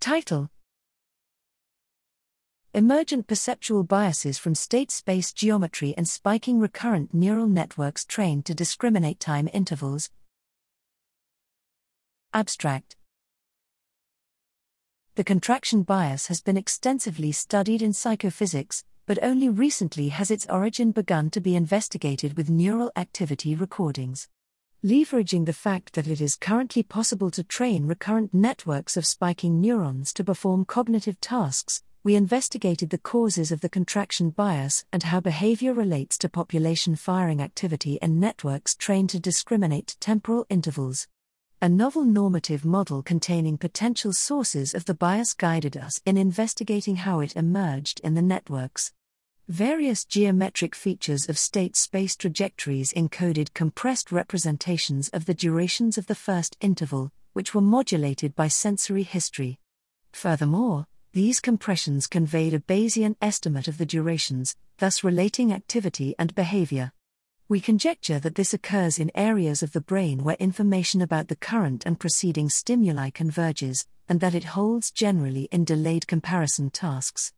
Title Emergent perceptual biases from state space geometry and spiking recurrent neural networks trained to discriminate time intervals. Abstract The contraction bias has been extensively studied in psychophysics, but only recently has its origin begun to be investigated with neural activity recordings. Leveraging the fact that it is currently possible to train recurrent networks of spiking neurons to perform cognitive tasks, we investigated the causes of the contraction bias and how behavior relates to population firing activity and networks trained to discriminate temporal intervals. A novel normative model containing potential sources of the bias guided us in investigating how it emerged in the networks. Various geometric features of state space trajectories encoded compressed representations of the durations of the first interval, which were modulated by sensory history. Furthermore, these compressions conveyed a Bayesian estimate of the durations, thus relating activity and behavior. We conjecture that this occurs in areas of the brain where information about the current and preceding stimuli converges, and that it holds generally in delayed comparison tasks.